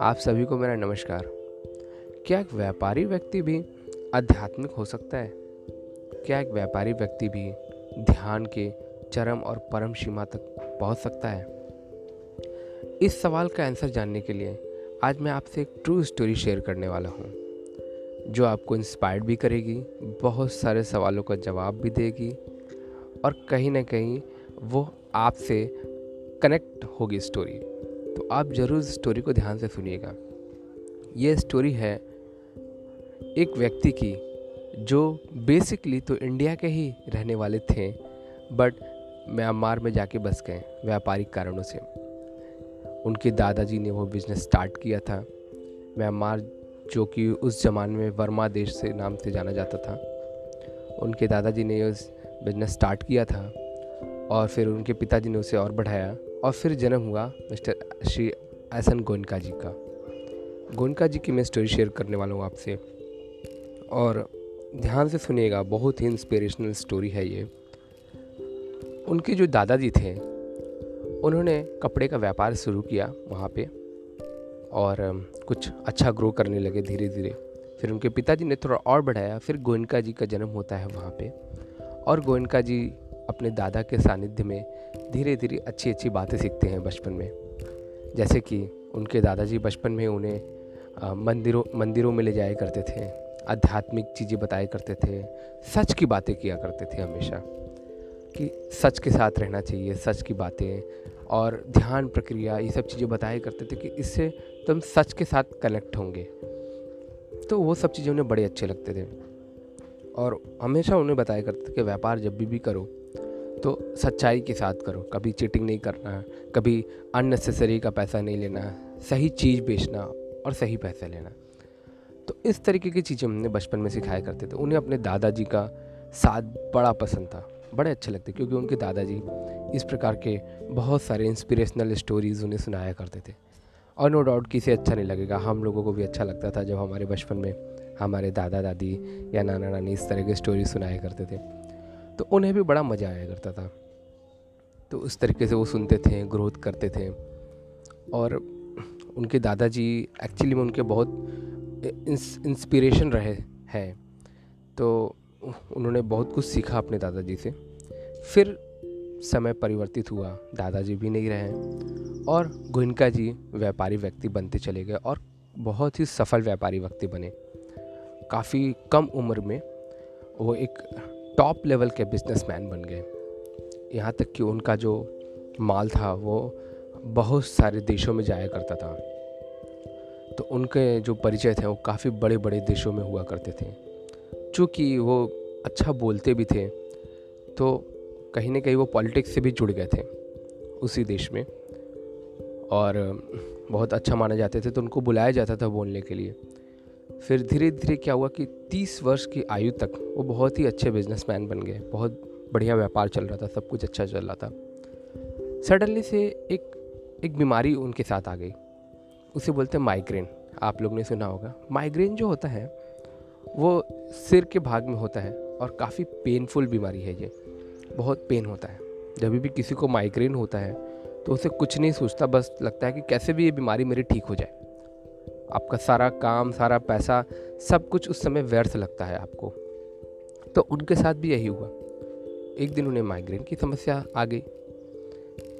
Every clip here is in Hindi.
आप सभी को मेरा नमस्कार। क्या एक व्यापारी व्यक्ति भी आध्यात्मिक हो सकता है? क्या एक व्यापारी व्यक्ति भी ध्यान के चरम और परम सीमा तक पहुँच सकता है? इस सवाल का आंसर जानने के लिए आज मैं आपसे एक ट्रू स्टोरी शेयर करने वाला हूँ, जो आपको इंस्पायर्ड भी करेगी, बहुत सारे सवालों का जवाब भी देगी, और कहीं ना कहीं वो आपसे कनेक्ट होगी स्टोरी तो आप ज़रूर स्टोरी को ध्यान से सुनिएगा। ये स्टोरी है एक व्यक्ति की, जो बेसिकली तो इंडिया के ही रहने वाले थे बट म्यांमार में जाके बस गए, व्यापारिक कारणों से। उनके दादाजी ने वो बिज़नेस स्टार्ट किया था। म्यांमार, जो कि उस ज़माने में वर्मा देश से नाम से जाना जाता था। उनके दादाजी ने उस बिज़नेस स्टार्ट किया था। और फिर उनके पिताजी ने उसे और बढ़ाया और फिर जन्म हुआ mister Shri S N Goenka ji का। गोयनका जी की मैं स्टोरी शेयर करने वाला हूँ आपसे। और ध्यान से सुनिएगा, बहुत ही इंस्पिरेशनल स्टोरी है ये। उनके जो दादाजी थे, उन्होंने कपड़े का व्यापार शुरू किया वहाँ पे और कुछ अच्छा ग्रो करने लगे धीरे धीरे फिर उनके पिताजी ने थोड़ा और बढ़ाया, फिर गोयनका जी का जन्म होता है वहाँ पे। और गोयनका जी अपने दादा के सानिध्य में धीरे धीरे अच्छी अच्छी बातें सीखते हैं बचपन में। जैसे कि उनके दादाजी बचपन में उन्हें मंदिरों मंदिरों में ले जाया करते थे, आध्यात्मिक चीज़ें बताया करते थे, सच की बातें किया करते थे हमेशा, कि सच के साथ रहना चाहिए, सच की बातें और ध्यान प्रक्रिया, ये सब चीज़ें बताया करते थे कि इससे तुम सच के साथ कनेक्ट होंगे। तो वो सब चीज़ें उन्हें बड़े अच्छे लगते थे और हमेशा उन्हें बताया करते थे कि व्यापार जब भी भी करो तो सच्चाई के साथ करो। कभी चीटिंग नहीं करना, कभी अननेसेसरी का पैसा नहीं लेना, सही चीज़ बेचना और सही पैसा लेना। तो इस तरीके की चीज़ें हमने बचपन में सिखाया करते थे। उन्हें अपने दादाजी का साथ बड़ा पसंद था, बड़े अच्छे लगते क्योंकि उनके दादाजी इस प्रकार के बहुत सारे इंस्पिरेशनल स्टोरीज़ उन्हें सुनाया करते थे। और नो डाउट किसे अच्छा नहीं लगेगा, हम लोगों को भी अच्छा लगता था जब हमारे बचपन में हमारे दादा दादी या नाना नानी इस तरह की स्टोरी सुनाया करते थे। तो उन्हें भी बड़ा मज़ा आया करता था। तो उस तरीके से वो सुनते थे, ग्रोथ करते थे। और उनके दादाजी एक्चुअली में उनके बहुत इंस्पिरेशन रहे हैं। तो उन्होंने बहुत कुछ सीखा अपने दादाजी से। फिर समय परिवर्तित हुआ, दादाजी भी नहीं रहे। और गोइनका जी व्यापारी व्यक्ति बनते चले गए और बहुत ही सफल व्यापारी व्यक्ति बने। काफ़ी कम उम्र में वो एक टॉप लेवल के बिजनेसमैन बन गए। यहाँ तक कि उनका जो माल था, वो बहुत सारे देशों में जाया करता था। तो उनके जो परिचय थे, वो काफ़ी बड़े बड़े देशों में हुआ करते थे। चूँकि वो अच्छा बोलते भी थे तो कहीं ना कहीं वो पॉलिटिक्स से भी जुड़ गए थे उसी देश में। और बहुत अच्छा माने जाते थे तो उनको बुलाया जाता था बोलने के लिए। फिर धीरे धीरे क्या हुआ कि 30 वर्ष की आयु तक वो बहुत ही अच्छे बिजनेसमैन बन गए। बहुत बढ़िया व्यापार चल रहा था, सब कुछ अच्छा चल रहा था। सडनली से एक एक बीमारी उनके साथ आ गई। उसे बोलते हैं माइग्रेन आप लोग ने सुना होगा। माइग्रेन जो होता है, वो सिर के भाग में होता है और काफ़ी पेनफुल बीमारी है ये। बहुत पेन होता है। जब भी किसी को माइग्रेन होता है तो उसे कुछ नहीं सोचता, बस लगता है कि कैसे भी ये बीमारी मेरी ठीक हो जाए। आपका सारा काम, सारा पैसा, सब कुछ उस समय व्यर्थ लगता है आपको। तो उनके साथ भी यही हुआ। एक दिन उन्हें माइग्रेन की समस्या आ गई।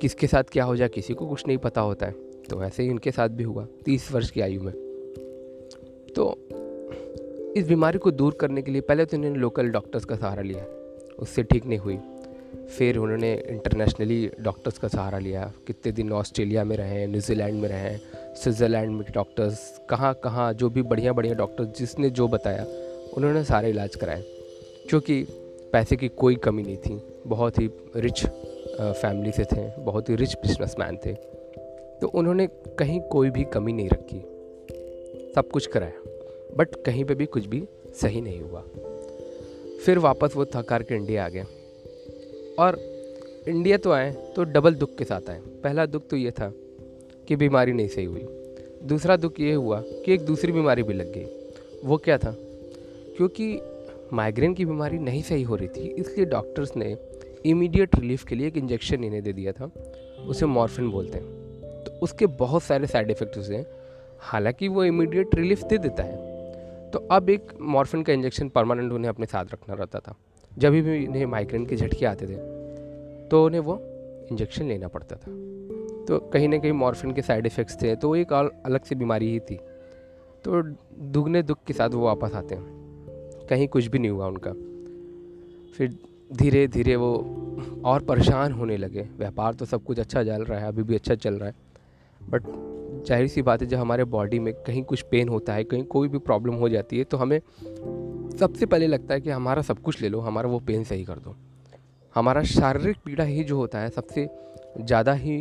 किसके साथ क्या हो जाए, किसी को कुछ नहीं पता होता है। तो ऐसे ही उनके साथ भी हुआ, तीस वर्ष की आयु में। तो इस बीमारी को दूर करने के लिए पहले तो इन्होंने लोकल डॉक्टर्स का सहारा लिया। उससे ठीक नहीं हुई। फिर उन्होंने इंटरनेशनली डॉक्टर्स का सहारा लिया। कितने दिन ऑस्ट्रेलिया में रहे, न्यूजीलैंड में रहे स्विट्ज़रलैंड में डॉक्टर्स कहाँ कहाँ जो भी बढ़िया बढ़िया डॉक्टर्स जिसने जो बताया, उन्होंने सारे इलाज कराए क्योंकि पैसे की कोई कमी नहीं थी। बहुत ही रिच फैमिली से थे, बहुत ही रिच बिजनेसमैन थे। तो उन्होंने कहीं कोई भी कमी नहीं रखी। सब कुछ कराया, बट कहीं पे भी कुछ भी सही नहीं हुआ। फिर वापस वो थक के इंडिया आ गए। और इंडिया तो आए तो डबल दुख के साथ आए। पहला दुख तो ये था कि बीमारी नहीं सही हुई। दूसरा दुख ये हुआ कि एक दूसरी बीमारी भी लग गई। वो क्या था? क्योंकि माइग्रेन की बीमारी नहीं सही हो रही थी, इसलिए डॉक्टर्स ने इमीडिएट रिलीफ के लिए एक इंजेक्शन इन्हें दे दिया था। उसे मॉर्फिन बोलते हैं। तो उसके बहुत सारे साइड इफ़ेक्ट उसे हैं। हालाँकि वो इमीडिएट रिलीफ दे देता है। तो अब एक मॉर्फिन का इंजेक्शन परमानेंट उन्हें अपने साथ रखना रहता था। जब भी इन्हें माइग्रेन के झटके आते थे तो उन्हें वो इंजेक्शन लेना पड़ता था। तो कहीं ना कहीं मॉर्फिन के साइड इफ़ेक्ट्स थे तो एक अलग से बीमारी ही थी। तो दुगने दुख के साथ वो वापस आते हैं। कहीं कुछ भी नहीं हुआ उनका। फिर धीरे धीरे वो और परेशान होने लगे। व्यापार तो सब कुछ अच्छा चल रहा है, अभी भी अच्छा चल रहा है। बट ज़ाहिर सी बात है, जब हमारे बॉडी में कहीं कुछ पेन होता है, कहीं कोई भी प्रॉब्लम हो जाती है तो हमें सबसे पहले लगता है कि हमारा सब कुछ ले लो, हमारा वो पेन सही कर दो। हमारा शारीरिक पीड़ा ही जो होता है, सबसे ज़्यादा ही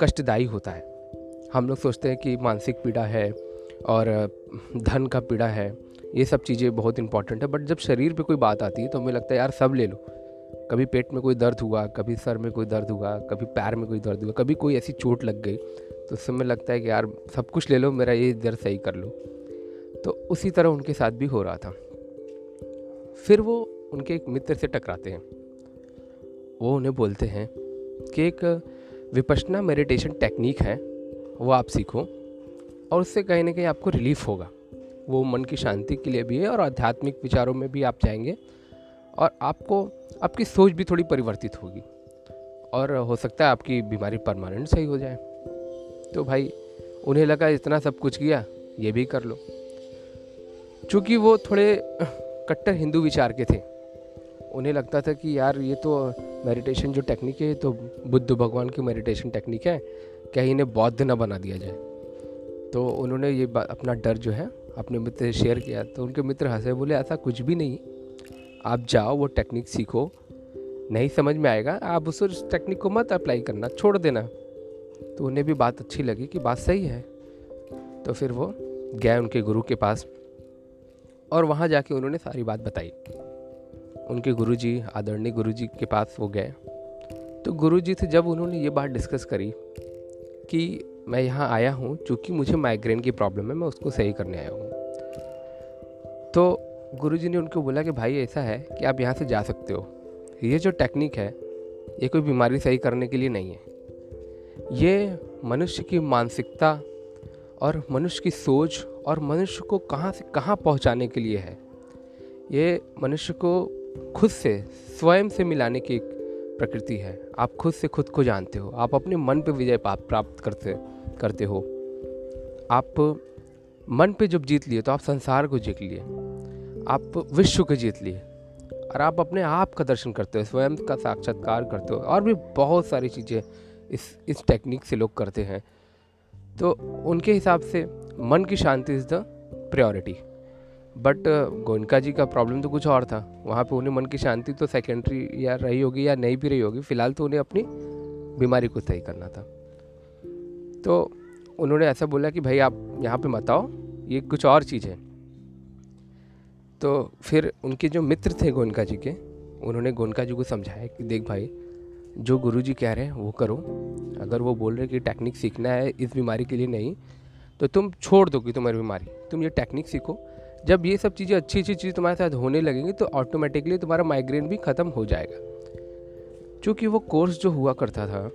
कष्टदायी होता है। हम लोग सोचते हैं कि मानसिक पीड़ा है और, धन का पीड़ा है, ये सब चीज़ें बहुत इंपॉर्टेंट है बट जब शरीर पे कोई बात आती है तो हमें लगता है, यार, सब ले लो। कभी पेट में कोई दर्द हुआ, कभी सर में कोई दर्द हुआ, कभी पैर में कोई दर्द हुआ, कभी कोई ऐसी चोट लग गई तो उस समय लगता है कि, यार, सब कुछ ले लो, मेरा ये दर्द सही कर लो। तो उसी तरह उनके साथ भी हो रहा था। फिर वो उनके एक मित्र से टकराते हैं। वो उन्हें बोलते हैं कि एक विपशना मेडिटेशन टेक्निक है, वो आप सीखो और उससे कहीं ना कहीं आपको रिलीफ होगा। वो मन की शांति के लिए भी है और आध्यात्मिक विचारों में भी आप जाएँगे और आपको, आपकी सोच भी थोड़ी परिवर्तित होगी और हो सकता है आपकी बीमारी परमानेंट सही हो जाए। तो भाई, उन्हें लगा इतना सब कुछ किया, ये भी कर लो। चूँकि वो थोड़े कट्टर हिंदू विचार के थे, उन्हें लगता था कि यार ये तो मेडिटेशन जो टेक्निक है तो बुद्ध भगवान की मेडिटेशन टेक्निक है। क्या इन्हें बौद्ध न बना दिया जाए? तो उन्होंने ये अपना डर जो है, अपने मित्र से शेयर किया। तो उनके मित्र हंसे, बोले, ऐसा कुछ भी नहीं। आप जाओ, वो टेक्निक सीखो। नहीं समझ में आएगा, आप उस टेक्निक को मत अप्लाई करना, छोड़ देना। तो उन्हें भी बात अच्छी लगी कि बात सही है। तो फिर वो गए उनके गुरु के पास और वहाँ जाके उन्होंने सारी बात बताई। उनके गुरुजी, आदरणीय गुरुजी के पास वो गए। तो गुरुजी से जब उन्होंने ये बात डिस्कस करी कि मैं यहाँ आया हूँ, चूँकि मुझे माइग्रेन की प्रॉब्लम है, मैं उसको सही करने आया हूँ। तो गुरुजी ने उनको बोला कि भाई ऐसा है कि आप यहाँ से जा सकते हो। ये जो टेक्निक है, ये कोई बीमारी सही करने के लिए नहीं है। ये मनुष्य की मानसिकता और मनुष्य की सोच और मनुष्य को कहाँ से, कहाँ पहुँचाने के लिए है? ये मनुष्य को खुद से, स्वयं से मिलाने की एक प्रकृति है। आप खुद से खुद को जानते हो। आप अपने मन पे विजय प्राप्त करते करते हो। आप मन पे जब जीत लिए तो आप संसार को जीत लिए। आप विश्व को जीत लिए। और आप अपने आप का दर्शन करते हो, स्वयं का साक्षात्कार करते हो। और भी बहुत सारी चीज़ें इस इस टेक्निक से लोग करते हैं। तो उनके हिसाब से मन की शांति is the priority but Goenka ji का प्रॉब्लम तो कुछ और था। वहाँ पे उन्हें मन की शांति तो सेकेंडरी या रही होगी या नहीं भी रही होगी, फ़िलहाल तो उन्हें अपनी बीमारी को सही करना था। तो उन्होंने ऐसा बोला कि, भाई, आप यहाँ पे मत आओ, ये कुछ और चीज़ है। तो फिर उनके जो मित्र थे गोनका जी के, उन्होंने गोनका जी को समझाया कि, देख भाई, जो गुरु जी कह रहे हैं, वो करो। अगर वो बोल रहे कि टेक्निक सीखना है इस बीमारी के लिए नहीं तो तुम छोड़ दोगी तुम्हारी बीमारी। तुम ये टेक्निक सीखो जब ये सब चीज़ें अच्छी अच्छी चीज़ तुम्हारे साथ होने लगेंगी तो ऑटोमेटिकली तुम्हारा माइग्रेन भी ख़त्म हो जाएगा। क्योंकि वो कोर्स जो हुआ करता था,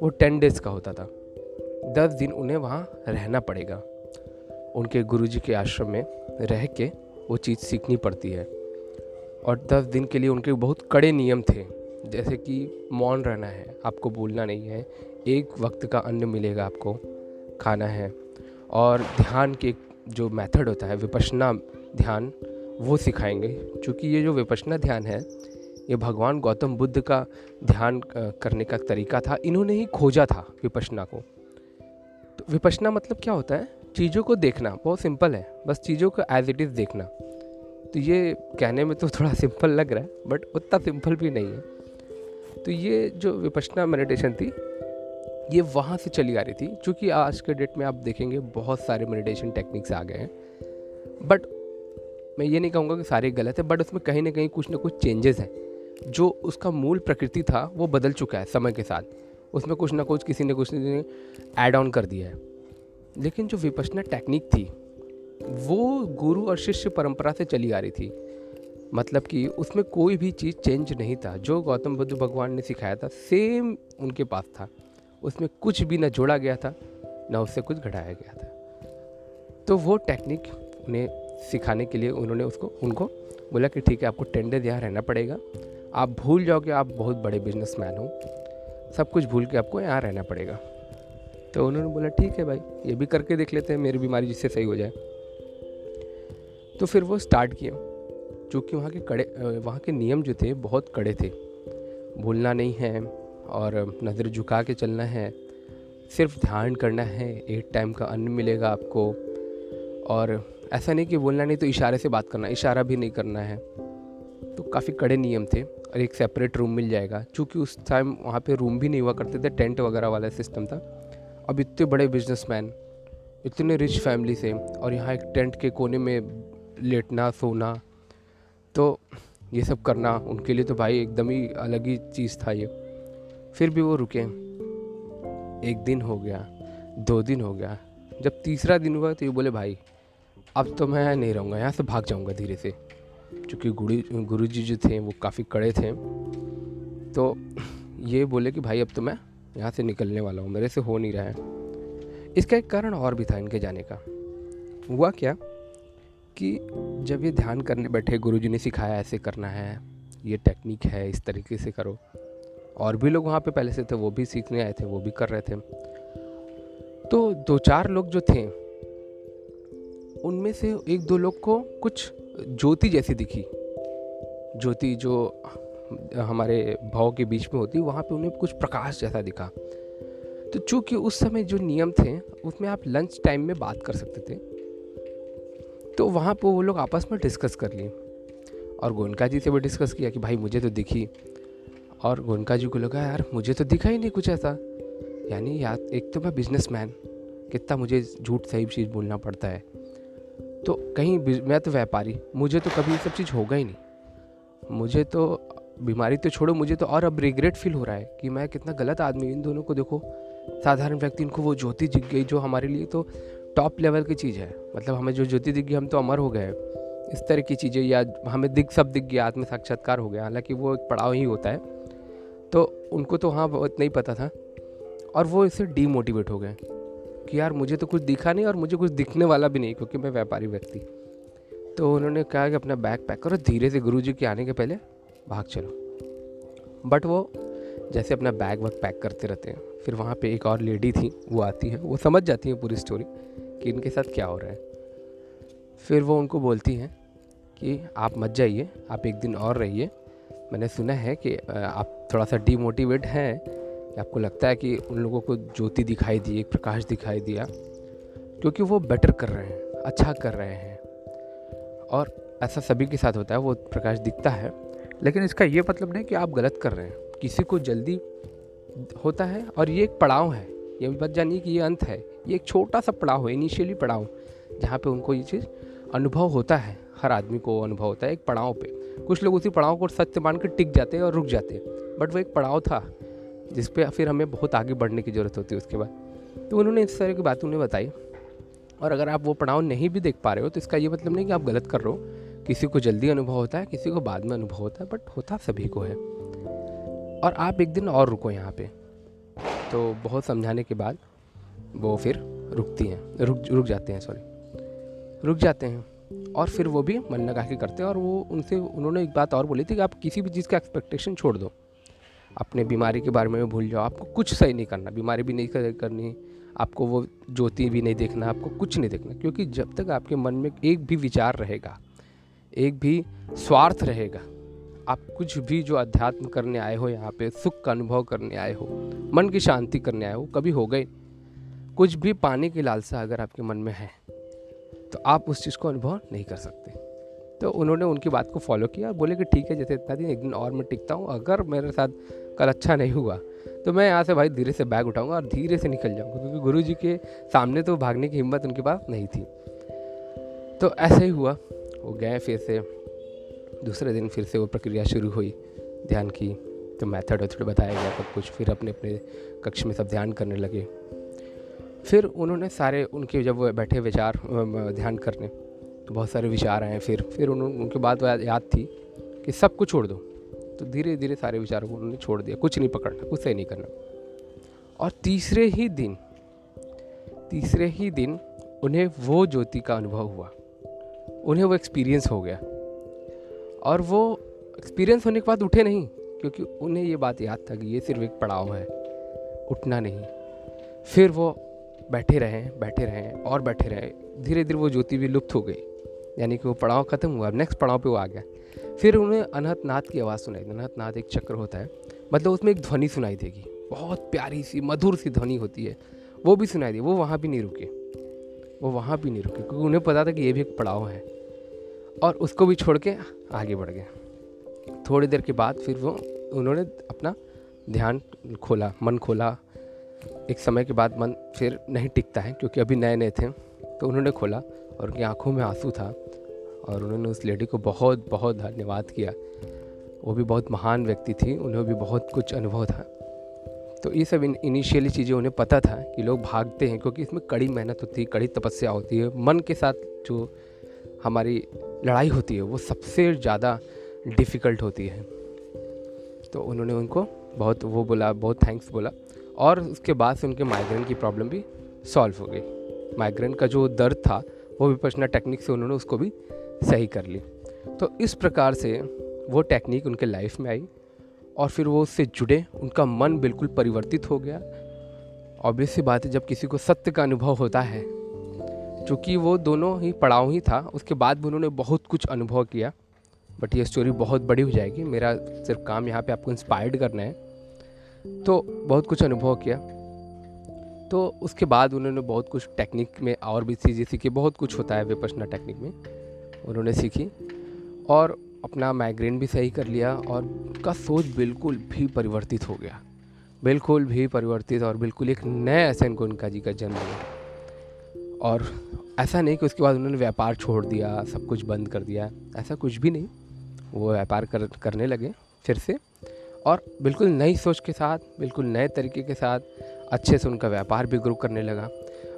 वो टेन डेज़ का होता था। दस दिन उन्हें वहाँ रहना पड़ेगा। उनके गुरुजी के आश्रम में रह के वो चीज़ सीखनी पड़ती है। और दस दिन के लिए उनके बहुत कड़े नियम थे, जैसे कि मौन रहना है, आपको बोलना नहीं है, एक वक्त का अन्न मिलेगा आपको, खाना है। और ध्यान के जो मेथड होता है विपशना ध्यान, वो सिखाएँगे। क्योंकि ये जो विपशना ध्यान है, ये भगवान गौतम बुद्ध का ध्यान करने का तरीका था, इन्होंने ही खोजा था विपशना को। तो विपशना मतलब क्या होता है? चीज़ों को देखना, बहुत सिंपल है, बस चीज़ों को एज इट इज़ देखना। तो ये कहने में तो थोड़ा सिंपल लग रहा है बट उतना सिंपल भी नहीं है। तो ये जो विपशना मेडिटेशन थी ये वहाँ से चली आ रही थी, क्योंकि आज के डेट में आप देखेंगे बहुत सारे मेडिटेशन टेक्निक्स आ गए हैं। बट मैं ये नहीं कहूँगा कि सारे गलत है बट उसमें कहीं ना कहीं कुछ ना कुछ चेंजेस हैं। जो उसका मूल प्रकृति था, वो बदल चुका है समय के साथ। उसमें कुछ ना कुछ किसी ने कुछ ने ऐड ऑन कर दिया है। लेकिन जो विपशना टेक्निक थी, वो गुरु और शिष्य परंपरा से चली आ रही थी। मतलब कि उसमें कोई भी चीज़ चेंज नहीं था। जो गौतम बुद्ध भगवान ने सिखाया था सेम उनके पास था। उसमें कुछ भी ना जोड़ा गया था, ना उससे कुछ घटाया गया था। तो वो टेक्निक उन्हें सिखाने के लिए उन्होंने उसको, उनको बोला कि ठीक है, आपको टेन डेज़ यहाँ रहना पड़ेगा। आप भूल जाओ कि आप बहुत बड़े बिजनेसमैन हो। सब कुछ भूल के आपको यहाँ रहना पड़ेगा। तो उन्होंने बोला, ठीक है भाई, ये भी करके देख लेते हैं, मेरी बीमारी जिससे सही हो जाए। तो फिर वो स्टार्ट किया। चूँकि वहाँ के कड़े, वहाँ के नियम जो थे, बहुत कड़े थे। भूलना नहीं है और नज़र झुका के चलना है। सिर्फ़ ध्यान करना है, एक टाइम का अन्न मिलेगा आपको। और ऐसा नहीं कि बोलना नहीं तो इशारे से बात करना, इशारा भी नहीं करना है। तो काफ़ी कड़े नियम थे और एक सेपरेट रूम मिल जाएगा। क्योंकि उस टाइम वहाँ पे रूम भी नहीं हुआ करते थे टेंट वगैरह वाला सिस्टम था। अब इतने बड़े बिजनेसमैन इतने रिच फैमिली से और यहाँ एक टेंट के कोने में लेटना, सोना तो ये सब करना उनके लिए तो भाई एकदम ही अलग ही चीज़ था ये। फिर भी वो रुके। एक दिन हो गया, दो दिन हो गया। जब तीसरा दिन हुआ तो ये बोले, भाई, अब तो मैं नहीं रहूँगा, यहाँ से भाग जाऊँगा धीरे से। क्योंकि गुरु गुरु जी जो थे वो काफ़ी कड़े थे। तो ये बोले कि, भाई, अब तो मैं यहाँ से निकलने वाला हूँ, मेरे से हो नहीं रहा है। इसका एक कारण और भी था इनके जाने का। हुआ क्या कि जब ये ध्यान करने बैठे गुरु जी ने सिखाया, ऐसे करना है, ये टेक्निक है, इस तरीके से करो। और भी लोग वहाँ पे पहले से थे, वो भी सीखने आए थे, वो भी कर रहे थे। तो दो चार लोग जो थे, उनमें से एक दो लोग को कुछ ज्योति जैसी दिखी। ज्योति जो हमारे भाव के बीच में होती, वहाँ पे उन्हें कुछ प्रकाश जैसा दिखा। तो चूँकि उस समय जो नियम थे, उसमें आप लंच टाइम में बात कर सकते थे तो वहाँ पर वो लोग आपस में डिस्कस कर लिए। और गोनका जी से भी डिस्कस किया कि, भाई, मुझे तो दिखी। और गोनका जी को लगा, यार, मुझे तो दिखा ही नहीं कुछ ऐसा। यानी यार एक तो मैं बिज़नेस मैन कितना मुझे झूठ सही चीज़ बोलना पड़ता है। तो कहीं मैं तो व्यापारी, मुझे तो कभी ये सब चीज़ होगा ही नहीं। मुझे तो बीमारी तो छोड़ो, मुझे तो और अब रिग्रेट फील हो रहा है कि मैं कितना गलत आदमी इन दोनों को देखो, साधारण व्यक्ति, इनको वो ज्योति दिख गई जो हमारे लिए तो टॉप लेवल की चीज़ है। मतलब हमें जो ज्योति दिख गई, हम तो अमर हो गए। इस तरह की चीज़ें या हमें दिख, सब दिख गया आत्म साक्षात्कार हो गया। हालाँकि वो एक पड़ाव ही होता है। तो उनको तो हाँ बहुत नहीं पता था और वो इससे डीमोटिवेट हो गए कि यार मुझे तो कुछ दिखा नहीं और मुझे कुछ दिखने वाला भी नहीं क्योंकि मैं व्यापारी व्यक्ति। तो उन्होंने कहा कि अपना बैग पैक करो, धीरे से गुरु के आने के पहले भाग चलो। बट वो जैसे अपना बैग वग पैक करते रहते हैं, फिर वहाँ पे एक और लेडी थी, वो आती है, वो समझ जाती है पूरी स्टोरी कि इनके साथ क्या हो रहा है। फिर वो उनको बोलती हैं कि आप मत जाइए, आप एक दिन और रहिए मैंने सुना है कि आप थोड़ा सा डीमोटिवेट हैं। आपको लगता है कि उन लोगों को ज्योति दिखाई दी, एक प्रकाश दिखाई दिया, क्योंकि वो बेटर कर रहे हैं अच्छा कर रहे हैं। और ऐसा सभी के साथ होता है, वो प्रकाश दिखता है। लेकिन इसका ये मतलब नहीं कि आप गलत कर रहे हैं। किसी को जल्दी होता है और ये एक पड़ाव है। ये भी बात जानिए कि ये अंत है। ये एक छोटा सा पड़ाव है इनिशियली पड़ाव, जहाँ पे उनको ये चीज़ अनुभव होता है। हर आदमी को अनुभव होता है एक पड़ाव पे। कुछ लोग उसी पड़ाव को सत्य मान कर टिक जाते और रुक जाते। बट वो एक पड़ाव था, जिस पर फिर हमें बहुत आगे बढ़ने की ज़रूरत होती है उसके बाद। तो उन्होंने इस तरह की बात उन्हें बताई। और अगर आप वो पड़ाव नहीं भी देख पा रहे हो तो इसका ये मतलब नहीं कि आप गलत कर रहे हो। किसी को जल्दी अनुभव होता है, किसी को बाद में अनुभव होता है, बट होता सभी को है। और आप एक दिन और रुको यहाँ पे। तो बहुत समझाने के बाद वो फिर रुकती हैं, रुक रुक जाते हैं सॉरी रुक जाते हैं। और फिर वो भी मन लगा के करते हैं और वो उनसे, उन्होंने एक बात और बोली थी कि आप किसी भी चीज़ का एक्सपेक्टेशन छोड़ दो। अपने बीमारी के बारे में भूल जाओ। आपको कुछ सही नहीं करना, बीमारी भी नहीं करनी, आपको वो ज्योति भी नहीं देखना, आपको कुछ नहीं देखना। क्योंकि जब तक आपके मन में एक भी विचार रहेगा, एक भी स्वार्थ रहेगा, आप कुछ भी जो अध्यात्म करने आए हो यहाँ पे, सुख का अनुभव करने आए हो, मन की शांति करने आए हो, कभी हो गए कुछ भी पाने की लालसा अगर आपके मन में है तो आप उस चीज़ को अनुभव नहीं कर सकते। तो उन्होंने उनकी बात को फॉलो किया और बोले कि ठीक है, जैसे इतना दिन, एक दिन और मैं टिकता हूँ। अगर मेरे साथ कल अच्छा नहीं हुआ तो मैं यहाँ से भाई धीरे से बैग उठाऊँगा और धीरे से निकल जाऊँगा, क्योंकि गुरु जी के सामने तो भागने की हिम्मत उनके पास नहीं थी। तो ऐसे ही हुआ। वो गए फिर से। दूसरे दिन फिर से वो प्रक्रिया शुरू हुई, ध्यान की। तो मेथड वेथड बताया गया सब कुछ, फिर अपने अपने कक्ष में सब ध्यान करने लगे। फिर उन्होंने सारे उनके जब वो बैठे विचार ध्यान करने तो बहुत सारे विचार आए फिर फिर उन्होंने उनके बाद याद थी कि सब कुछ छोड़ दो। तो धीरे धीरे सारे विचारों को उन्होंने छोड़ दिया, कुछ नहीं पकड़ना, कुछ सही नहीं करना। और तीसरे ही दिन, तीसरे ही दिन उन्हें वो ज्योति का अनुभव हुआ, उन्हें वो एक्सपीरियंस हो गया। और वो एक्सपीरियंस होने के बाद उठे नहीं, क्योंकि उन्हें ये बात याद था कि ये सिर्फ़ एक पड़ाव है, उठना नहीं। फिर वो बैठे रहें बैठे रहें और बैठे रहें। धीरे धीरे वो ज्योति भी लुप्त हो गई। यानी कि वो पड़ाव ख़त्म हुआ। नेक्स्ट पड़ाव पे वो आ गया। फिर उन्हें अनहत नाथ की आवाज़ सुनाई अनहत नाथ एक चक्र होता है। मतलब उसमें एक ध्वनि सुनाई देगी। बहुत प्यारी सी, मधुर सी ध्वनि होती है। वो भी सुनाई दी। वो वहाँ भी नहीं रुके। वो वहाँ भी नहीं रुके, क्योंकि उन्हें पता था कि ये भी एक पड़ाव है। और उसको भी छोड़ के आगे बढ़ गए। थोड़ी देर के बाद फिर वो, उन्होंने अपना ध्यान खोला, मन खोला। एक समय के बाद मन फिर नहीं टिकता है, क्योंकि अभी नए नए थे तो उन्होंने खोला और उनकी आँखों में आँसू था और उन्होंने उस लेडी को बहुत बहुत धन्यवाद किया। वो भी बहुत महान व्यक्ति थी, उन्हें भी बहुत कुछ अनुभव था। तो ये सब इनिशियली चीज़ें उन्हें पता था कि लोग भागते हैं, क्योंकि इसमें कड़ी मेहनत होती है, कड़ी तपस्या होती है। मन के साथ जो हमारी लड़ाई होती है, वो सबसे ज़्यादा डिफ़िकल्ट होती है। तो उन्होंने उनको बहुत वो बोला, बहुत थैंक्स बोला। और उसके बाद से उनके माइग्रेन की प्रॉब्लम भी सॉल्व हो गई। माइग्रेन का जो दर्द था, वो भी विपसना टेक्निक से उन्होंने उसको भी सही कर ली। तो इस प्रकार से वो टेक्निक उनके लाइफ में आई और फिर वो उससे जुड़े, उनका मन बिल्कुल परिवर्तित हो गया। ऑब्वियस सी बात है, जब किसी को सत्य का अनुभव होता है चूँकि वो दोनों ही पड़ाव ही था, उसके बाद भी उन्होंने बहुत कुछ अनुभव किया बट ये स्टोरी बहुत बड़ी हो जाएगी। मेरा सिर्फ़ काम यहाँ पे आपको इंस्पायर्ड करना है। तो बहुत कुछ अनुभव किया। तो उसके बाद उन्होंने बहुत कुछ टेक्निक में और भी चीज़ें सीखी बहुत कुछ होता है विपसना टेक्निक में, उन्होंने सीखी और अपना माइग्रेन भी सही कर लिया और उनका सोच बिल्कुल भी परिवर्तित हो गया। बिल्कुल भी परिवर्तित और बिल्कुल एक नए ऐसे को उनका जी का जन्म लिया और ऐसा नहीं कि उसके बाद उन्होंने व्यापार छोड़ दिया, सब कुछ बंद कर दिया, ऐसा कुछ भी नहीं। वो व्यापार कर, करने लगे फिर से। और बिल्कुल नई सोच के साथ, बिल्कुल नए तरीके के साथ अच्छे से उनका व्यापार भी ग्रो करने लगा।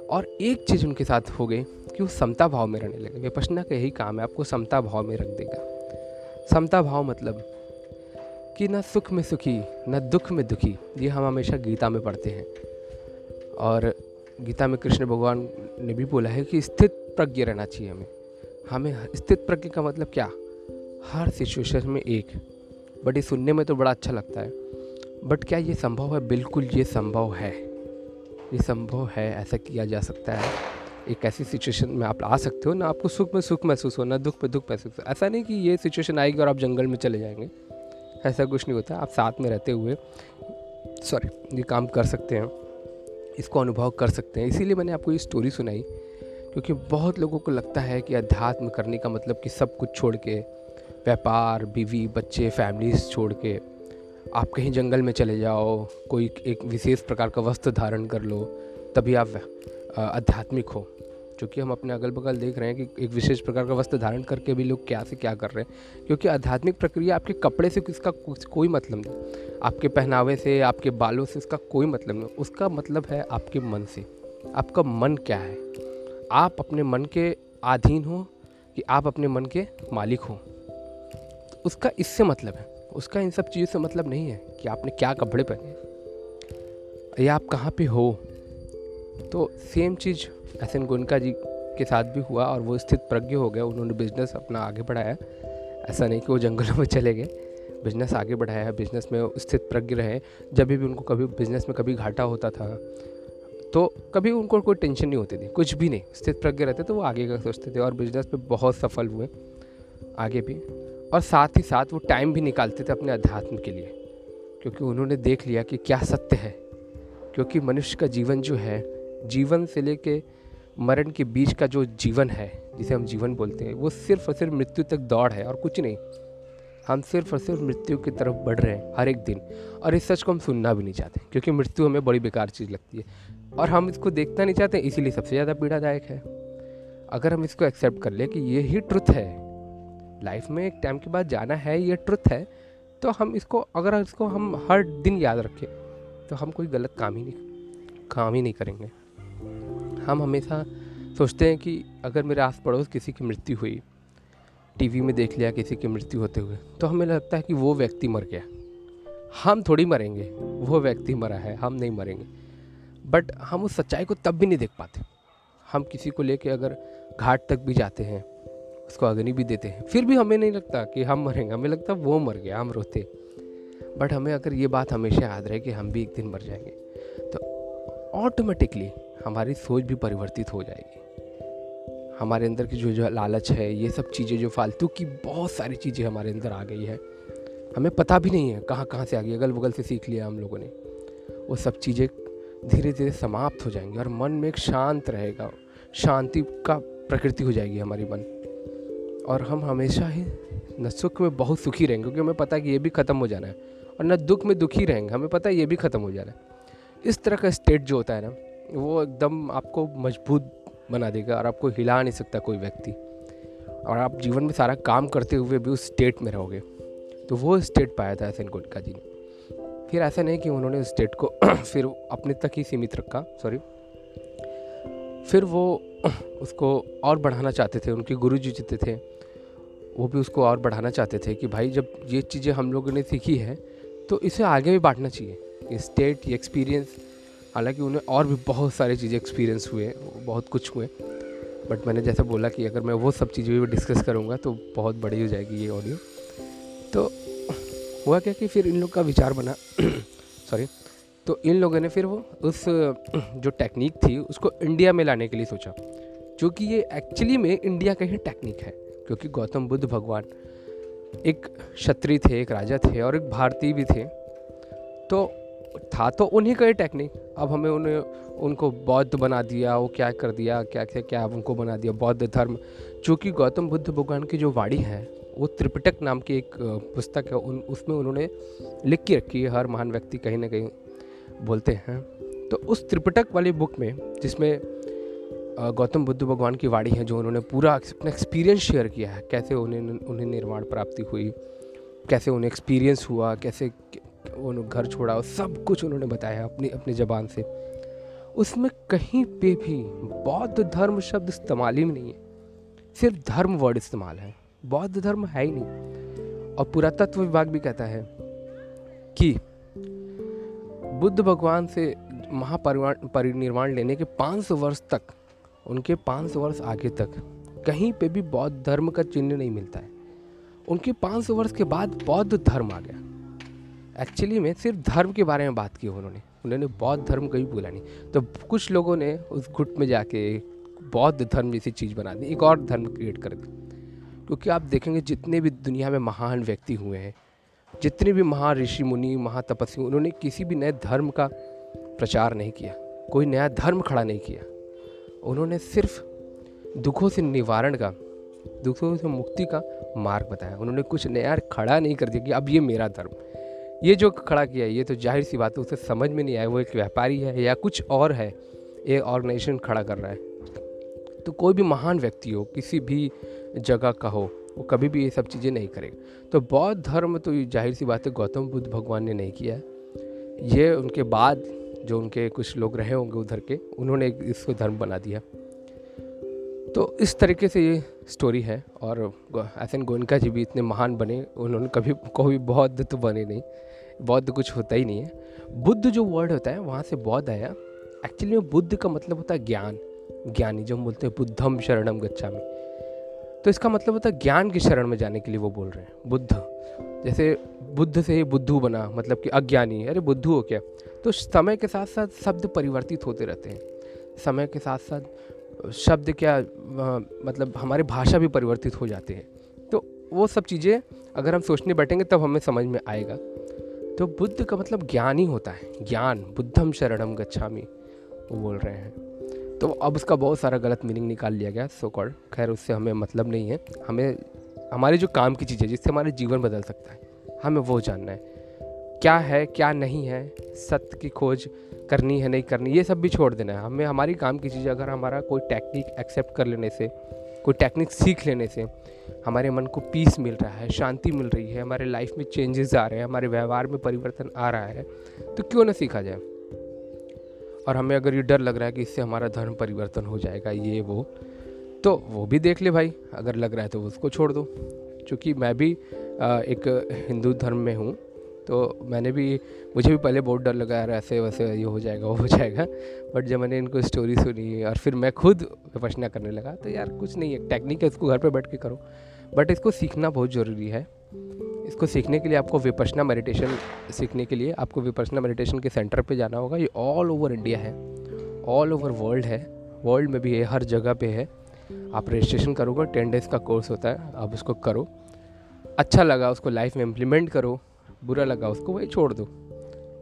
और एक चीज़ उनके साथ हो गई कि वो समता भाव में रहने लगे। विपसना का यही काम है, आपको समता भाव में रख देगा। समता भाव मतलब कि न सुख में सुखी, न दुख में दुखी, ये हम हमेशा गीता में पढ़ते हैं। और गीता में कृष्ण भगवान ने भी बोला है कि स्थित प्रज्ञ रहना चाहिए हमें। हमें स्थित प्रज्ञ का मतलब क्या? हर सिचुएशन में एक। बट ये सुनने में तो बड़ा अच्छा लगता है। बट क्या ये संभव है? बिल्कुल ये संभव है। ये संभव है, ऐसा किया जा सकता है। एक ऐसी सिचुएशन में आप आ सकते हो, ना आपको सुख में सुख महसूस हो, ना दुख में दुख महसूस हो। ऐसा नहीं कि ये सिचुएशन आएगी और आप जंगल में चले जाएँगे। ऐसा कुछ नहीं होता। आप साथ में रहते हुए सॉरी ये काम कर सकते हैं। इसको अनुभव कर सकते हैं। इसीलिए मैंने आपको ये स्टोरी सुनाई, क्योंकि बहुत लोगों को लगता है कि अध्यात्म करने का मतलब कि सब कुछ छोड़ के व्यापार, बीवी, बच्चे फैमिलीज़ छोड़ के आप कहीं जंगल में चले जाओ, कोई एक विशेष प्रकार का वस्त्र धारण कर लो, तभी आप आध्यात्मिक हो। क्योंकि हम अपने अगल बगल देख रहे हैं कि एक विशेष प्रकार का वस्त्र धारण करके भी लोग क्या से क्या कर रहे हैं, क्योंकि आध्यात्मिक प्रक्रिया आपके कपड़े से इसका कोई मतलब नहीं। आपके पहनावे से, आपके बालों से इसका कोई मतलब नहीं। उसका मतलब है आपके मन से। आपका मन क्या है? आप अपने मन के अधीन हो कि आप अपने मन के मालिक हो। उसका इससे मतलब है। उसका इन सब चीज़ों से मतलब नहीं है कि आपने क्या कपड़े पहने या आप कहाँ पे हो? तो सेम चीज़ एस एन गोनका जी के साथ भी हुआ और वो स्थित प्रज्ञ हो गए उन्होंने बिज़नेस अपना आगे बढ़ाया। ऐसा नहीं कि वो जंगलों में चले गए। बिज़नेस आगे बढ़ाया बिज़नेस में स्थित प्रज्ञ रहे। जब भी उनको कभी बिज़नेस में कभी घाटा होता था तो कभी उनको कोई टेंशन नहीं होती थी। कुछ भी नहीं। स्थित प्रज्ञ रहते तो वो आगे का सोचते थे और बिज़नेस में बहुत सफल हुए। आगे भी। और साथ ही साथ वो टाइम भी निकालते थे अपने अध्यात्म के लिए, क्योंकि उन्होंने देख लिया कि क्या सत्य है। क्योंकि मनुष्य का जीवन जो है, जीवन से लेके मरण के बीच का जो जीवन है, जिसे हम जीवन बोलते हैं, वो सिर्फ़ और सिर्फ़ मृत्यु तक दौड़ है और कुछ नहीं। हम सिर्फ़ और सिर्फ़ मृत्यु की तरफ़ बढ़ रहे हैं हर एक दिन, और इस सच को हम सुनना भी नहीं चाहते, क्योंकि मृत्यु हमें बड़ी बेकार चीज़ लगती है। और हम इसको देखना नहीं चाहते, इसीलिए सबसे ज़्यादा पीड़ादायक है। अगर हम इसको एक्सेप्ट कर ले कि ये ही ट्रुथ है लाइफ में एक टाइम के बाद जाना है, ये ट्रुथ है। तो हम इसको, अगर इसको हम हर दिन याद रखें तो हम कोई गलत काम ही नहीं, काम ही नहीं करेंगे। हम हमेशा सोचते हैं कि अगर मेरे आस पड़ोस किसी की मृत्यु हुई, टीवी में देख लिया किसी की मृत्यु होते हुए तो हमें लगता है कि वो व्यक्ति मर गया। हम थोड़ी मरेंगे, वो व्यक्ति मरा है, हम नहीं मरेंगे। बट हम उस सच्चाई को तब भी नहीं देख पाते। हम किसी को लेके अगर घाट तक भी जाते हैं उसको अग्नि भी देते हैं। फिर भी हमें नहीं लगता कि हम मरेंगे। हमें लगता वो मर गया, हम रोते। बट हमें अगर ये बात हमेशा याद रहे कि हम भी एक दिन मर जाएँगे तो ऑटोमेटिकली हमारी सोच भी परिवर्तित हो जाएगी। हमारे अंदर की जो जो लालच है, ये सब चीज़ें जो फालतू की बहुत सारी चीज़ें हमारे अंदर आ गई है। हमें पता भी नहीं है कहाँ कहाँ से आ गई अगल बगल से सीख लिया हम लोगों ने। वो सब चीज़ें धीरे धीरे समाप्त हो जाएँगी और मन में एक शांत रहेगा। शांति का प्रकृति हो जाएगी हमारी मन। और हम हमेशा ही न सुख में बहुत सुखी रहेंगे, क्योंकि हमें पता है कि ये भी ख़त्म हो जाना है, और न दुख में दुखी रहेंगे, हमें पता है ये भी ख़त्म हो जाना है। इस तरह का स्टेट जो होता है ना, वो एकदम आपको मज़बूत बना देगा और आपको हिला नहीं सकता कोई व्यक्ति। और आप जीवन में सारा काम करते हुए भी उस स्टेट में रहोगे। तो वो स्टेट पाया था एन गोलका जी ने। फिर ऐसा नहीं कि उन्होंने उस स्टेट को फिर अपने तक ही सीमित रखा सॉरी फिर वो उसको और बढ़ाना चाहते थे, उनके गुरु जी जितने थे वो भी उसको और बढ़ाना चाहते थे कि भाई जब ये चीज़ें हम लोगों ने सीखी है तो इसे आगे भी बांटना चाहिए। ये स्टेट ये एक्सपीरियंस हालाँकि उन्हें और भी बहुत सारी चीज़ें एक्सपीरियंस हुए, बहुत कुछ हुए। बट मैंने जैसा बोला कि अगर मैं वो सब चीज़ें भी डिस्कस करूँगा तो बहुत बड़ी हो जाएगी ये ऑडियो तो हुआ क्या कि फिर इन लोग का विचार बना। सॉरी तो इन लोगों ने फिर वो उस, जो टेक्निक थी, उसको इंडिया में लाने के लिए सोचा। जो कि ये एक्चुअली में इंडिया का ही टेक्निक है। क्योंकि गौतम बुद्ध भगवान एक क्षत्रिय थे, एक राजा थे और एक भारतीय भी थे। तो था तो उन्हीं का ही टेक्निक अब हमें उन्हें, उनको बौद्ध बना दिया, वो क्या कर दिया, क्या क्या क्या उनको बना दिया, बौद्ध धर्म। चूँकि गौतम बुद्ध भगवान की जो वाणी है, वो त्रिपिटक नाम की एक पुस्तक है, उन, उसमें उन्होंने लिख के रखी है, हर महान व्यक्ति कहीं ना कहीं बोलते हैं। तो उस त्रिपिटक वाली बुक में, जिसमें गौतम बुद्ध भगवान की वाणी है जो उन्होंने पूरा अपना एक्सपीरियंस शेयर किया है। कैसे उन्हें उन्हें निर्माण प्राप्ति हुई, कैसे उन्हें एक्सपीरियंस हुआ, कैसे उन्होंने घर छोड़ा सब कुछ उन्होंने बताया अपनी अपनी ज़बान से। उसमें कहीं पे भी बौद्ध धर्म शब्द इस्तेमाल ही नहीं है। सिर्फ़ धर्म वर्ड इस्तेमाल है। बौद्ध धर्म है ही नहीं। और पुरातत्व विभाग भी कहता है कि बुद्ध भगवान से महापरिवार, परिनिर्वाण लेने के 500 वर्ष तक उनके 500 वर्ष आगे तक कहीं पे भी बौद्ध धर्म का चिन्ह नहीं मिलता है। उनके 500 वर्ष के बाद बौद्ध धर्म आ गया। एक्चुअली में सिर्फ़ धर्म के बारे में बात की उन्होंने। उन्होंने बौद्ध धर्म कभी बोला नहीं। तो कुछ लोगों ने उस गुट में जाके बौद्ध धर्म जैसी चीज़ बना दी, एक और धर्म क्रिएट कर दी क्योंकि आप देखेंगे, जितने भी दुनिया में महान व्यक्ति हुए हैं, जितने भी महा ऋषि मुनि महातपस्वी उन्होंने किसी भी नए धर्म का प्रचार नहीं किया। कोई नया धर्म खड़ा नहीं किया। उन्होंने सिर्फ़ दुखों से निवारण का, दुखों से मुक्ति का मार्ग बताया। उन्होंने कुछ नया खड़ा नहीं कर दिया कि अब ये मेरा धर्म। ये जो खड़ा किया है ये तो ज़ाहिर सी बात है, उसे समझ में नहीं आया, वो एक व्यापारी है या कुछ और है, ये ऑर्गेनाइजेशन खड़ा कर रहा है। तो कोई भी महान व्यक्ति हो, किसी भी जगह का हो, वो कभी भी ये सब चीज़ें नहीं करेगा। तो बौद्ध धर्म तो ज़ाहिर सी बात है, गौतम बुद्ध भगवान ने नहीं किया ये उनके बाद जो उनके कुछ लोग रहे होंगे उधर के, उन्होंने इसको धर्म बना दिया। तो इस तरीके से ये स्टोरी है और एस गोयनका जी भी इतने महान बने, उन्होंने कभी कोई बौद्ध तो बने नहीं। बौद्ध कुछ होता ही नहीं है। बुद्ध जो वर्ड होता है, वहाँ से बौद्ध आया। एक्चुअली में बुद्ध का मतलब होता है ज्ञान। ज्ञानी, जो हम बोलते हैं, बुद्धम शरणम गच्छा में तो इसका मतलब होता है ज्ञान की शरण में जाने के लिए वो बोल रहे हैं, बुद्ध। जैसे बुद्ध से ही बुद्धू बना मतलब कि अज्ञानी अरे बुद्धू हो क्या? तो समय के साथ साथ शब्द परिवर्तित होते रहते हैं। समय के साथ साथ शब्द क्या मतलब हमारी भाषा भी परिवर्तित हो जाती है। तो वो सब चीज़ें अगर हम सोचने बैठेंगे तब हमें समझ में आएगा। तो बुद्ध का मतलब ज्ञान ही होता है, ज्ञान, बुद्धम शरणम गच्छामी, वो बोल रहे हैं। तो अब उसका बहुत सारा गलत मीनिंग निकाल लिया गया सो कॉल्ड खैर, उससे हमें मतलब नहीं है। हमें, हमारे जो काम की चीज़ है, जिससे हमारे जीवन बदल सकता है, हमें वो जानना है। क्या है, क्या नहीं है, सत्य की खोज करनी है, नहीं करनी, ये सब भी छोड़ देना है। हमें, हमारी काम की चीज़, अगर हमारा कोई टेक्निक एक्सेप्ट कर लेने से, कोई टेक्निक सीख लेने से, हमारे मन को पीस मिल रहा है, शांति मिल रही है, हमारे लाइफ में चेंजेस आ रहे हैं, हमारे व्यवहार में परिवर्तन आ रहा है तो क्यों ना सीखा जाए? और हमें अगर ये डर लग रहा है कि इससे हमारा धर्म परिवर्तन हो जाएगा, ये, वो तो वो भी देख ले भाई। अगर लग रहा है तो उसको छोड़ दो। क्योंकि मैं भी एक हिंदू धर्म में हूँ तो मैंने भी, मुझे भी पहले बहुत डर लगा, यार, ऐसे वैसे ये हो जाएगा, वो हो जाएगा। बट जब मैंने इनको स्टोरी सुनी और फिर मैं खुद विपचना करने लगा तो यार कुछ नहीं है टेक्निक है इसको घर पर बैठ के करो। बट इसको सीखना बहुत ज़रूरी है। इसको सीखने के लिए आपको विपचना मेडिटेशन सीखने के लिए आपको विपचना मेडिटेशन के सेंटर पे जाना होगा। ये ऑल ओवर इंडिया है। ऑल ओवर वर्ल्ड है। वर्ल्ड में भी है, हर जगह पे है। आप रजिस्ट्रेशन करोगे टेन डेज़ का कोर्स होता है। आप उसको करो। अच्छा लगा उसको लाइफ में इम्प्लीमेंट करो। बुरा लगा उसको, वही छोड़ दो।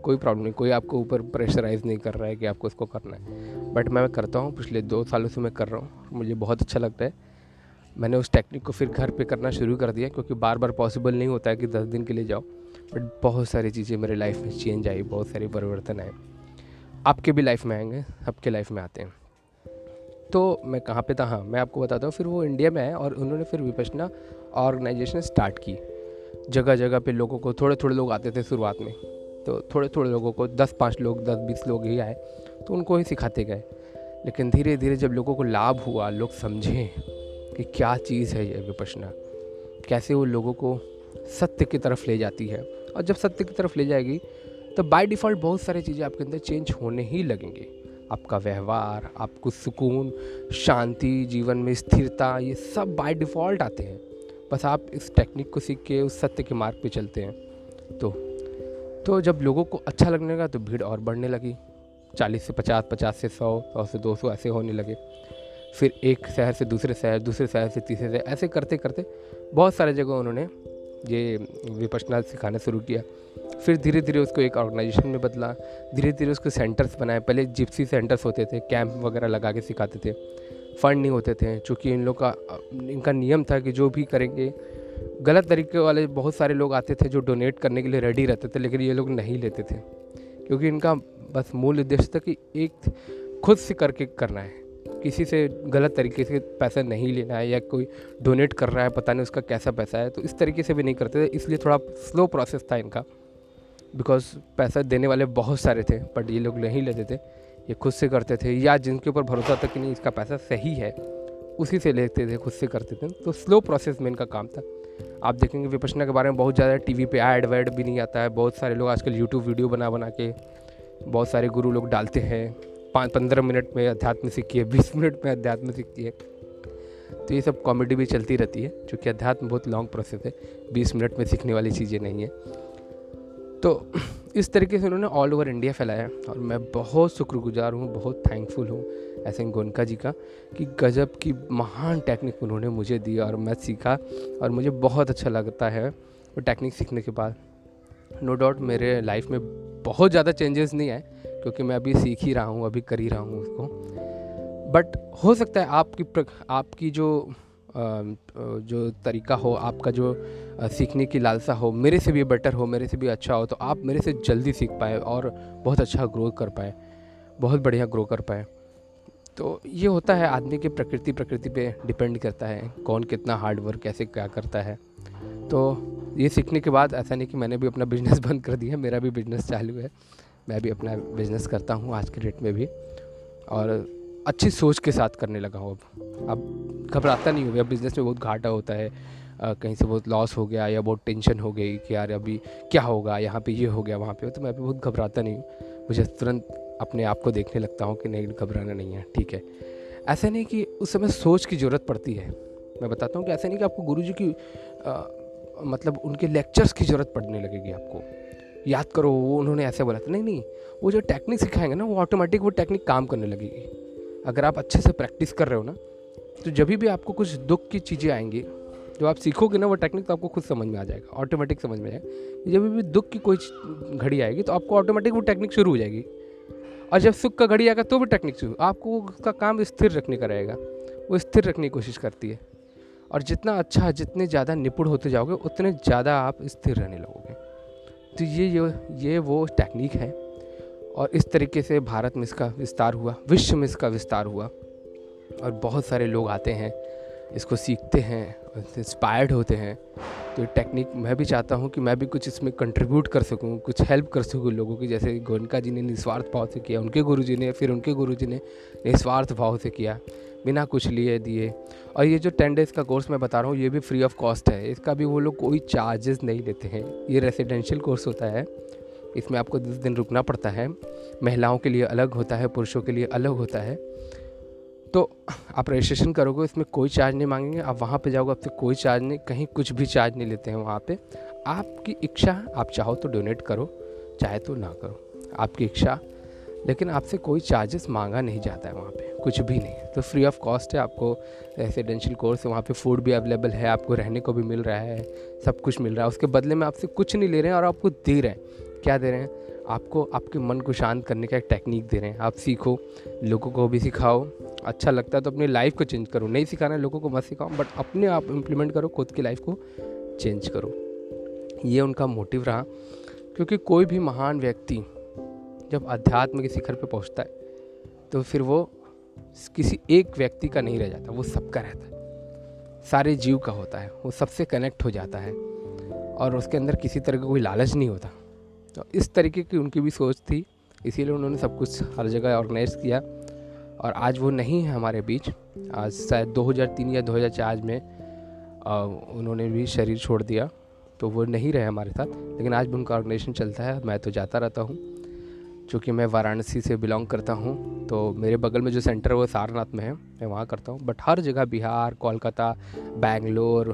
कोई प्रॉब्लम नहीं, कोई आपको ऊपर प्रेशराइज नहीं कर रहा है कि आपको उसको करना है। बट मैं करता हूँ, पिछले दो सालों से मैं कर रहा हूँ। मुझे बहुत अच्छा लगता है। मैंने उस टेक्निक को फिर घर पे करना शुरू कर दिया, क्योंकि बार बार पॉसिबल नहीं होता है कि दस दिन के लिए जाओ। बट बहुत सारी चीज़ें मेरे लाइफ में चेंज आई, बहुत सारे परिवर्तन आए। आपके भी लाइफ में आएँगे, सबके लाइफ में आते हैं। तो मैं कहाँ पे था? हाँ मैं आपको बताता हूँ, फिर वो इंडिया में आए और उन्होंने फिर विपचना ऑर्गेनाइजेशन स्टार्ट की। जगह जगह पे लोगों को थोड़े थोड़े लोग आते थे शुरुआत में तो थोड़े थोड़े लोगों को दस पाँच लोग दस बीस लोग ही आए तो उनको ही सिखाते गए। लेकिन धीरे धीरे जब लोगों को लाभ हुआ, लोग समझें कि क्या चीज़ है ये विपचना कैसे वो लोगों को सत्य की तरफ़ ले जाती है? और जब सत्य की तरफ़ ले जाएगी तो बाय डिफ़ॉल्ट बहुत सारी चीज़ें आपके अंदर चेंज होने ही लगेंगे। आपका व्यवहार, आपको सुकून, शांति, जीवन में स्थिरता, ये सब बाय डिफ़ॉल्ट आते हैं। बस आप इस टेक्निक को सीख के, उस सत्य के मार्ग पे चलते हैं। तो तो जब लोगों को अच्छा लगने लगा तो भीड़ और बढ़ने लगी। चालीस से पचास पचास से सौ सौ से दो सौ ऐसे होने लगे। फिर एक शहर से दूसरे शहर दूसरे शहर से तीसरे शहर, ऐसे करते करते बहुत सारे जगह उन्होंने ये विपचना सिखाना शुरू किया। फिर धीरे धीरे उसको एक ऑर्गेनाइजेशन में बदला धीरे धीरे उसको सेंटर्स बनाए। पहले जिप्सी सेंटर्स होते थे कैंप वगैरह लगा के सिखाते थे। फ़ंड नहीं होते थे, चूँकि इन लोग का, इनका नियम था कि जो भी करेंगे, गलत तरीके वाले बहुत सारे लोग आते थे जो डोनेट करने के लिए रेडी रहते थे, लेकिन ये लोग नहीं लेते थे। क्योंकि इनका बस मूल उद्देश्य था कि एक खुद से करके करना है। किसी से गलत तरीके से पैसा नहीं लेना है या कोई डोनेट कर रहा है, पता नहीं उसका कैसा पैसा है तो इस तरीके से भी नहीं करते थे, इसलिए थोड़ा स्लो प्रोसेस था इनका। बिकॉज़ पैसा देने वाले बहुत सारे थे बट ये लोग नहीं लेते थे, ये खुद से करते थे, या जिनके ऊपर भरोसा था कि नहीं, इसका पैसा सही है, उसी से लेते थे, खुद से करते थे। तो स्लो प्रोसेस में इनका काम था। आप देखेंगे विपचना के बारे में बहुत ज़्यादा टीवी पे ऐड वैड भी नहीं आता है, बहुत सारे लोग आजकल यूट्यूब वीडियो बना बना के बहुत सारे गुरु लोग डालते हैं। पाँच पंद्रह मिनट में अध्यात्म सीखिए बीस मिनट में अध्यात्म सीखिए तो ये सब कॉमेडी भी चलती रहती है क्योंकि अध्यात्म बहुत लॉन्ग प्रोसेस है, बीस मिनट में सीखने वाली चीज़ें नहीं है। तो इस तरीके से उन्होंने ऑल ओवर इंडिया फैलाया और मैं बहुत शुक्रगुजार हूँ, बहुत थैंकफुल हूँ ऐसे गोनका जी का, कि गजब की महान टेक्निक उन्होंने मुझे दी और मैं सीखा, और मुझे बहुत अच्छा लगता है वो टेक्निक सीखने के बाद। नो डाउट मेरे लाइफ में बहुत ज़्यादा चेंजेस नहीं आए क्योंकि मैं अभी सीख ही रहा हूँ, अभी कर ही रहा हूँ उसको। बट हो सकता है आपकी आपकी जो जो तरीका हो, आपका जो सीखने की लालसा हो, मेरे से भी बेटर हो, मेरे से भी अच्छा हो तो आप मेरे से जल्दी सीख पाए और बहुत अच्छा ग्रो कर पाए, बहुत बढ़िया ग्रो कर पाए। तो ये होता है, आदमी की प्रकृति प्रकृति पे डिपेंड करता है, कौन कितना हार्ड वर्क कैसे क्या करता है। तो ये सीखने के बाद ऐसा नहीं कि मैंने भी अपना बिज़नेस बंद कर दिया, मेरा भी बिज़नेस चालू है। मैं भी अपना बिज़नेस करता हूँ आज के डेट में भी और अच्छी सोच के साथ करने लगा हूँ अब। अब घबराता नहीं हो गया बिज़नेस में बहुत घाटा होता है। आ, कहीं से बहुत लॉस हो गया या बहुत टेंशन हो गई कि यार अभी क्या होगा? यहाँ पे ये हो गया वहाँ पे तो मैं भी बहुत घबराता नहीं हूँ। मुझे तुरंत अपने आप को देखने लगता हूँ कि नहीं घबराना नहीं है ठीक है। ऐसा नहीं कि उस समय सोच की ज़रूरत पड़ती है। मैं बताता हूँ कि ऐसा नहीं कि आपको गुरु जी की आ, मतलब उनके लेक्चर्स की ज़रूरत पड़ने लगेगी आपको। याद करो, वो उन्होंने ऐसे बोला था, नहीं नहीं, वो जो टेक्निक सिखाएँगे ना, वो ऑटोमेटिक वो टेक्निक काम करने लगेगी। अगर आप अच्छे से प्रैक्टिस कर रहे हो ना तो जब भी आपको कुछ दुख की चीज़ें आएँगी जो आप सीखोगे ना वो टेक्निक तो आपको खुद समझ में आ जाएगा ऑटोमेटिक समझ में आएगा जब भी दुख की कोई घड़ी आएगी तो आपको ऑटोमेटिक वो टेक्निक शुरू हो जाएगी। और जब सुख का घड़ी आएगा तो भी टेक्निक शुरू, आपको उसका काम स्थिर रखने का रहेगा, वो स्थिर रखने की कोशिश करती है। और जितना अच्छा जितने ज़्यादा निपुण होते जाओगे, उतने ज़्यादा आप स्थिर रहने लगोगे। तो ये ये ये वो टेक्निक है। और इस तरीके से भारत में इसका विस्तार हुआ, विश्व में इसका विस्तार हुआ। और बहुत सारे लोग आते हैं, इसको सीखते हैं इंस्पायर्ड होते हैं। तो ये टेक्निक मैं भी चाहता हूँ कि मैं भी कुछ इसमें कंट्रीब्यूट कर सकूँ, कुछ हेल्प कर सकूँ लोगों की। जैसे गोयनका जी ने निस्वार्थ भाव से किया, उनके गुरु जी ने, फिर उनके गुरु जी ने निस्वार्थ भाव से किया। बिना कुछ लिए दिए। और ये जो टेन डेज़ का कोर्स मैं बता रहा हूँ, ये भी फ्री ऑफ़ कॉस्ट है। इसका भी वो लोग कोई चार्जेस नहीं लेते हैं। ये रेसिडेंशियल कोर्स होता है। इसमें आपको दस दिन रुकना पड़ता है। महिलाओं के लिए अलग होता है, पुरुषों के लिए अलग होता है। तो आप रजिस्ट्रेशन करोगे, इसमें कोई चार्ज नहीं मांगेंगे। आप वहाँ पे जाओगे, आपसे कोई चार्ज नहीं, कहीं कुछ भी चार्ज नहीं लेते हैं वहाँ पे। आपकी इच्छा, आप चाहो तो डोनेट करो, चाहे तो ना करो। आपकी इच्छा, लेकिन आपसे कोई चार्जेस मांगा नहीं जाता है वहाँ पे। कुछ भी नहीं तो फ्री ऑफ़ कॉस्ट है, आपको रेसिडेंशियल कोर्स वहाँ पे फ़ूड भी अवेलेबल है, आपको रहने को भी मिल रहा है, सब कुछ मिल रहा है। उसके बदले में आपसे कुछ नहीं ले रहे हैं और आपको दे रहे हैं। क्या दे रहे हैं? आपको आपके मन को शांत करने का एक टेक्निक दे रहे हैं। आप सीखो, लोगों को भी सिखाओ। अच्छा लगता है तो अपनी लाइफ को चेंज करो। नहीं सिखाना है, लोगों को मत सिखाओ बट अपने आप इम्प्लीमेंट करो, खुद की लाइफ को चेंज करो। ये उनका मोटिव रहा। क्योंकि कोई भी महान व्यक्ति जब अध्यात्म के शिखर पर पहुँचता है तो फिर वो किसी एक व्यक्ति का नहीं रह जाता वो सबका रहता है। सारे जीव का होता है वो सबसे कनेक्ट हो जाता है और उसके अंदर किसी तरह का कोई लालच नहीं होता। तो इस तरीके की उनकी भी सोच थी इसीलिए उन्होंने सब कुछ हर जगह ऑर्गेनाइज किया और आज वो नहीं है हमारे बीच। आज शायद 2003 या 2004 में आ, उन्होंने भी शरीर छोड़ दिया तो वो नहीं रहे हमारे साथ लेकिन आज भी उनका ऑर्गेनाइजेशन चलता है। मैं तो जाता रहता हूँ। चूँकि मैं वाराणसी से बिलोंग करता हूँ तो मेरे बगल में जो सेंटर है वो सारनाथ में है। मैं वहाँ करता हूँ। बट हर जगह बिहार, कोलकाता, बेंगलोर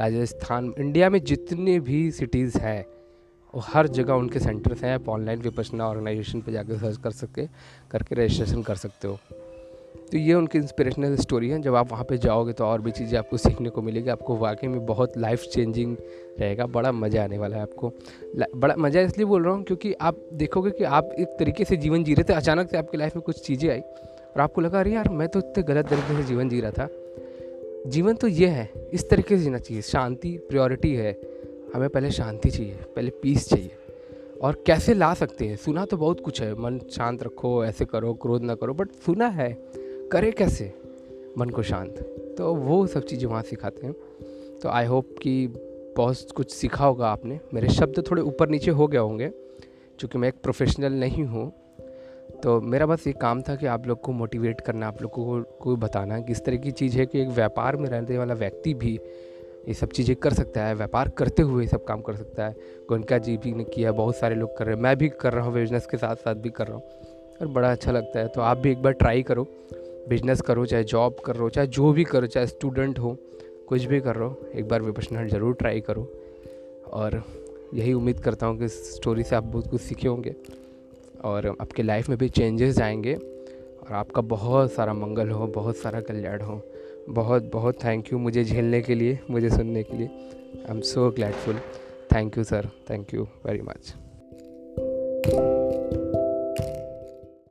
राजस्थान, इंडिया में जितने भी सिटीज़ हैं, वो हर जगह उनके सेंटर्स हैं। आप ऑनलाइन विपसना ऑर्गेनाइजेशन पर जाकर सर्च कर सके, करके रजिस्ट्रेशन कर सकते हो। तो ये उनकी इंस्पिरेशनल स्टोरी है। जब आप वहाँ पे जाओगे तो और भी चीज़ें आपको सीखने को मिलेगी। आपको वाकई में बहुत लाइफ चेंजिंग रहेगा। बड़ा मज़ा आने वाला है आपको। बड़ा मज़ा इसलिए बोल रहा हूँ क्योंकि आप देखोगे कि आप एक तरीके से जीवन जी रहे थे। अचानक से आपकी लाइफ में कुछ चीज़ें आई और आपको लगा, अरे यार, मैं तो इतने गलत तरीके से जीवन जी रहा था। जीवन तो ये है, इस तरीके से जीना चाहिए। शांति प्रियोरिटी है। हमें पहले शांति चाहिए, पहले पीस चाहिए। और कैसे ला सकते हैं? सुना तो बहुत कुछ है। मन शांत रखो, ऐसे करो, क्रोध ना करो बट सुना है। करे कैसे? मन को शांत। तो वो सब चीज़ें वहाँ सिखाते हैं। तो आई होप कि बहुत कुछ सीखा होगा आपने। मेरे शब्द थोड़े ऊपर नीचे हो गए होंगे, क्योंकि मैं एक प्रोफेशनल नहीं हूँ। तो मेरा बस ये काम था कि आप लोग को मोटिवेट करना, आप लोगों को को बताना कि इस तरह की चीज़ है कि एक व्यापार में रहने वाला व्यक्ति भी ये सब चीज़ें कर सकता है। व्यापार करते हुए ये सब काम कर सकता है। गोनका जी भी ने किया, बहुत सारे लोग कर रहे हैं। मैं भी कर रहा हूँ बिज़नेस के साथ साथ भी कर रहा हूँ। और बड़ा अच्छा लगता है। तो आप भी एक बार ट्राई करो। बिज़नेस करो, चाहे जॉब कर रहे हो चाहे जो भी करो, चाहे स्टूडेंट हो, कुछ भी कर रहे हो एक बार विपशनल ज़रूर ट्राई करो। और यही उम्मीद करता हूँ कि इस स्टोरी से आप बहुत कुछ सीखे होंगे और आपके लाइफ में भी चेंजेस आएँगे। और आपका बहुत सारा मंगल हो, बहुत सारा कल्याण हो। बहुत बहुत थैंक यू मुझे झेलने के लिए, मुझे सुनने के लिए। I am so gladful thank you sir thank you very much